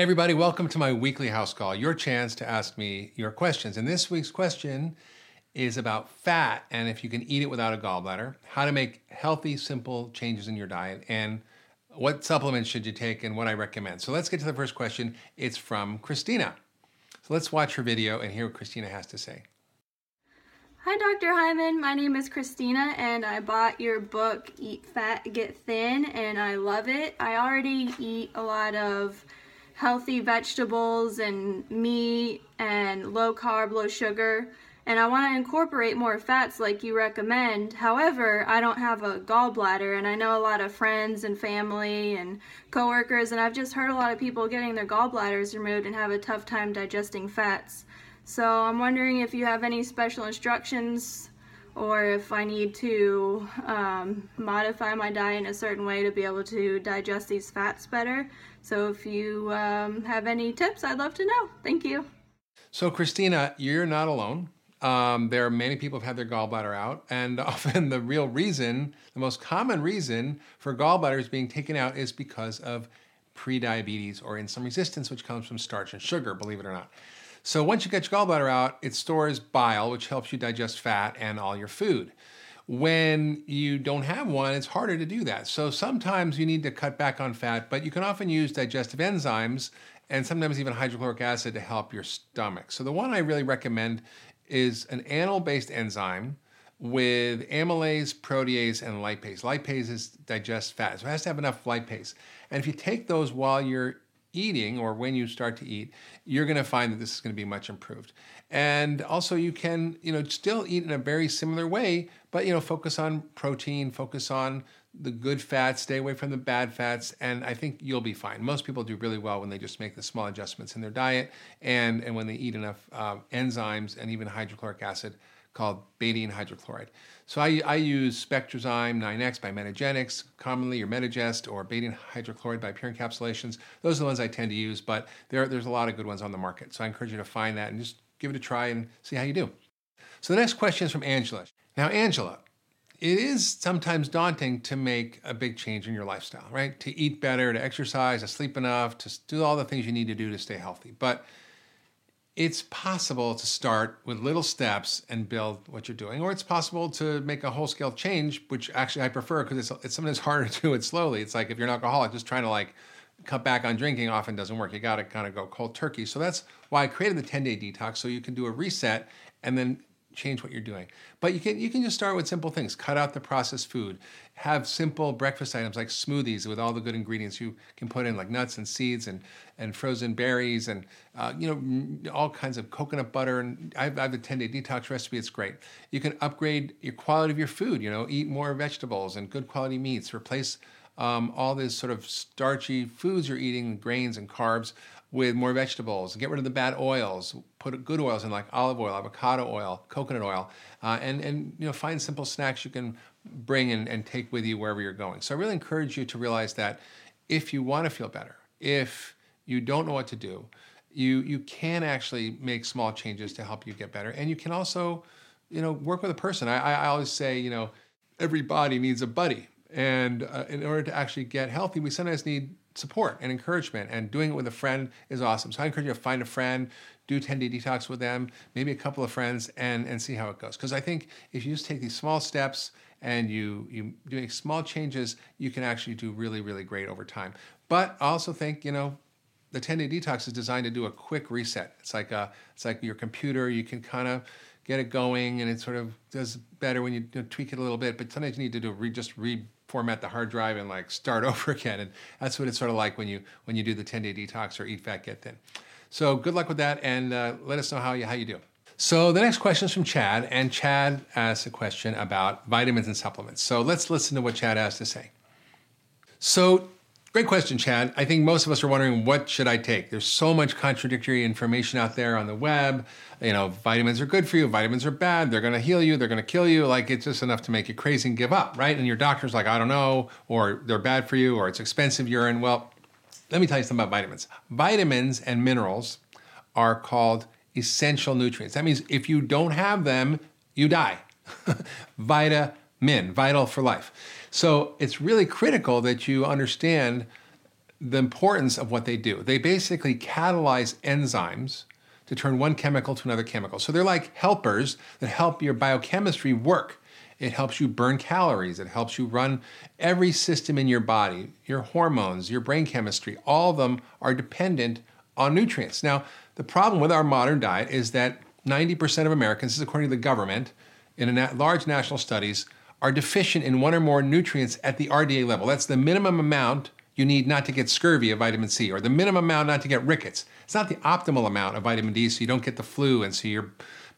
Everybody, welcome to my weekly house call, your chance to ask me your questions. And this week's question is about fat and if you can eat it without a gallbladder, how to make healthy, simple changes in your diet, and what supplements should you take and what I recommend. So let's get to the first question. It's from Christina. So let's watch her video and hear what Christina has to say. Hi, Dr. Hyman. My name is Christina, and I bought your book, Eat Fat, Get Thin, and I love it. I already eat a lot of healthy vegetables and meat and low carb, low sugar and I want to incorporate more fats like you recommend. However, I don't have a gallbladder, and I know a lot of friends and family and coworkers, and I've just heard a lot of people getting their gallbladders removed and have a tough time digesting fats. So I'm wondering if you have any special instructions or if I need to um, modify my diet in a certain way to be able to digest these fats better. So if you um, have any tips, I'd love to know. Thank you. So, Christina, you're not alone. Um, there are many people who have had their gallbladder out, and often the real reason, the most common reason for gallbladders being taken out is because of prediabetes or insulin resistance, which comes from starch and sugar, believe it or not. So once you get your gallbladder out, it stores bile, which helps you digest fat and all your food. When you don't have one, it's harder to do that. So sometimes you need to cut back on fat, but you can often use digestive enzymes and sometimes even hydrochloric acid to help your stomach. So the one I really recommend is an animal-based enzyme with amylase, protease, and lipase. Lipase is digest fat, so it has to have enough lipase. And if you take those while you're eating or when you start to eat, you're going to find that this is going to be much improved. And also you can, you know, still eat in a very similar way, but you know, focus on protein, focus on the good fats, stay away from the bad fats, and I think you'll be fine. Most people do really well when they just make the small adjustments in their diet and, and when they eat enough uh, enzymes and even hydrochloric acid called betaine hydrochloride. So I, I use Spectrazyme 9X by Metagenics, commonly or Metagest, or betaine hydrochloride by Pure Encapsulations. Those are the ones I tend to use, but there, there's a lot of good ones on the market. So I encourage you to find that and just give it a try and see how you do. So the next question is from Angela. Now, Angela, it is sometimes daunting to make a big change in your lifestyle, right? To eat better, to exercise, to sleep enough, to do all the things you need to do to stay healthy. But it's possible to start with little steps and build what you're doing, or it's possible to make a whole scale change, which actually I prefer because it's, it's sometimes harder to do it slowly. It's like if you're an alcoholic, just trying to like cut back on drinking often doesn't work. You got to kind of go cold turkey. So that's why I created the 10 day detox so you can do a reset and then change what you're doing. But you can you can just start with simple things. Cut out the processed food. Have simple breakfast items like smoothies with all the good ingredients you can put in, like nuts and seeds and and frozen berries and uh, you know all kinds of coconut butter. And I have, I have a 10 day detox recipe. It's great. You can upgrade your quality of your food. You know, eat more vegetables and good quality meats. Replace um, all these sort of starchy foods you're eating, grains and carbs, with more vegetables. Get rid of the bad oils. Put good oils in like olive oil, avocado oil, coconut oil, uh, and and you know find simple snacks you can bring and, and take with you wherever you're going. So I really encourage you to realize that if you want to feel better, if you don't know what to do, you you can actually make small changes to help you get better, and you can also you know work with a person. I, I always say you know every body needs a buddy. And uh, in order to actually get healthy, we sometimes need support and encouragement and doing it with a friend is awesome. So i encourage you to find a friend do 10 day detox with them maybe a couple of friends and and see how it goes. Because i think if you just take these small steps and you you doing small changes you can actually do really really great over time. But i also think you know the 10 day detox is designed to do a quick reset. It's like a it's like your computer you can kind of get it going and it sort of does better when you, you know, tweak it a little bit but sometimes you need to do re, just re format the hard drive and like start over again. And that's what it's sort of like when you when you do the 10 day detox or eat fat, get thin. So good luck with that, and uh, let us know how you how you do. So the next question is from Chad, and Chad asks a question about vitamins and supplements. So let's listen to what Chad has to say. So Great question, Chad. I think most of us are wondering what should I take? There's so much contradictory information out there on the web. You know, vitamins are good for you, vitamins are bad, they're going to heal you, they're going to kill you. Like it's just enough to make you crazy and give up, right? And your doctor's like, I don't know, or they're bad for you, or it's expensive urine. Well, let me tell you something about vitamins. Vitamins and minerals are called essential nutrients. That means if you don't have them, you die. Vita min, vital for life. So it's really critical that you understand the importance of what they do. They basically catalyze enzymes to turn one chemical to another chemical. So they're like helpers that help your biochemistry work. It helps you burn calories. It helps you run every system in your body, your hormones, your brain chemistry. All of them are dependent on nutrients. Now, the problem with our modern diet is that 90% of Americans, this is according to the government, in a large national studies, are deficient in one or more nutrients at the RDA level. That's the minimum amount you need not to get scurvy of vitamin C, or the minimum amount not to get rickets. It's not the optimal amount of vitamin D, so you don't get the flu, and so your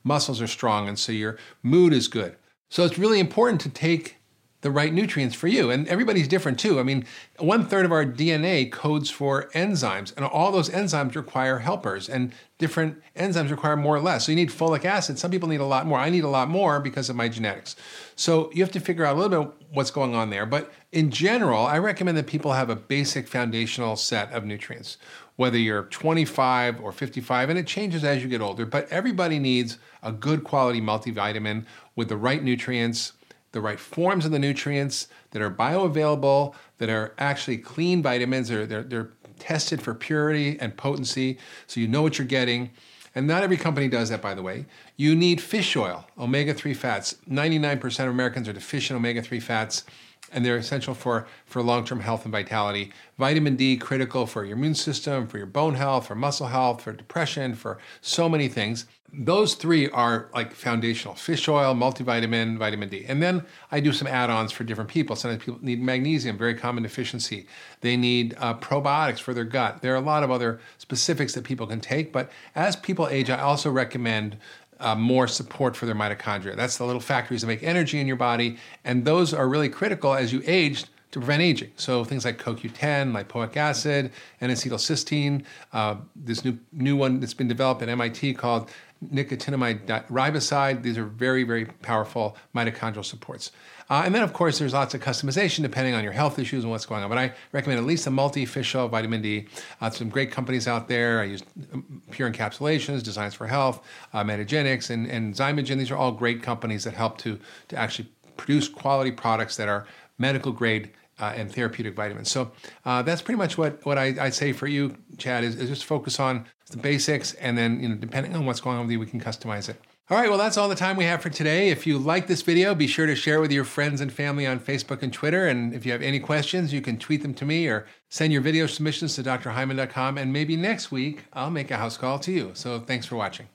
muscles are strong, and so your mood is good. So it's really important to take the right nutrients for you. And everybody's different too. I mean, one third of our DNA codes for enzymes, and all those enzymes require helpers, and different enzymes require more or less. So you need folic acid. Some people need a lot more. I need a lot more because of my genetics. So you have to figure out a little bit what's going on there. But in general, I recommend that people have a basic foundational set of nutrients, whether you're 25 or 55, and it changes as you get older. But everybody needs a good quality multivitamin with the right nutrients the right forms of the nutrients that are bioavailable, that are actually clean vitamins, they're, they're, they're tested for purity and potency, so you know what you're getting. And not every company does that, by the way. You need fish oil, omega 3 fats. 99% of Americans are deficient in omega 3 fats, and they're essential for, for long term health and vitality. Vitamin D, critical for your immune system, for your bone health, for muscle health, for depression, for so many things. Those three are like foundational. Fish oil multivitamin vitamin d. And then i do some add-ons for different people. Sometimes people need magnesium very common deficiency. They need uh, probiotics for their gut. There are a lot of other specifics that people can take but as people age i also recommend uh, more support for their mitochondria that's the little factories that make energy in your body and those are really critical as you age to prevent aging. So things like CoQ10, lipoic acid, and acetylcysteine. Uh, this new new one that's been developed at MIT called nicotinamide riboside. These are very, very powerful mitochondrial supports. Uh, and then, of course, there's lots of customization depending on your health issues and what's going on. But I recommend at least a multi-fish oil vitamin D. Uh, some great companies out there. I use um, Pure Encapsulations, Designs for Health, uh, Metagenics, and, and Xymogen. These are all great companies that help to, to actually produce quality products that are medical grade uh, and therapeutic vitamins. So uh, that's pretty much what, what I, would say for you, Chad, is, is, just focus on the basics, and then you know, depending on what's going on with you, we can customize it. All right, well, that's all the time we have for today. If you like this video, be sure to share it with your friends and family on Facebook and Twitter. And if you have any questions, you can tweet them to me or send your video submissions to drhyman.com. And maybe next week, I'll make a house call to you. So thanks for watching.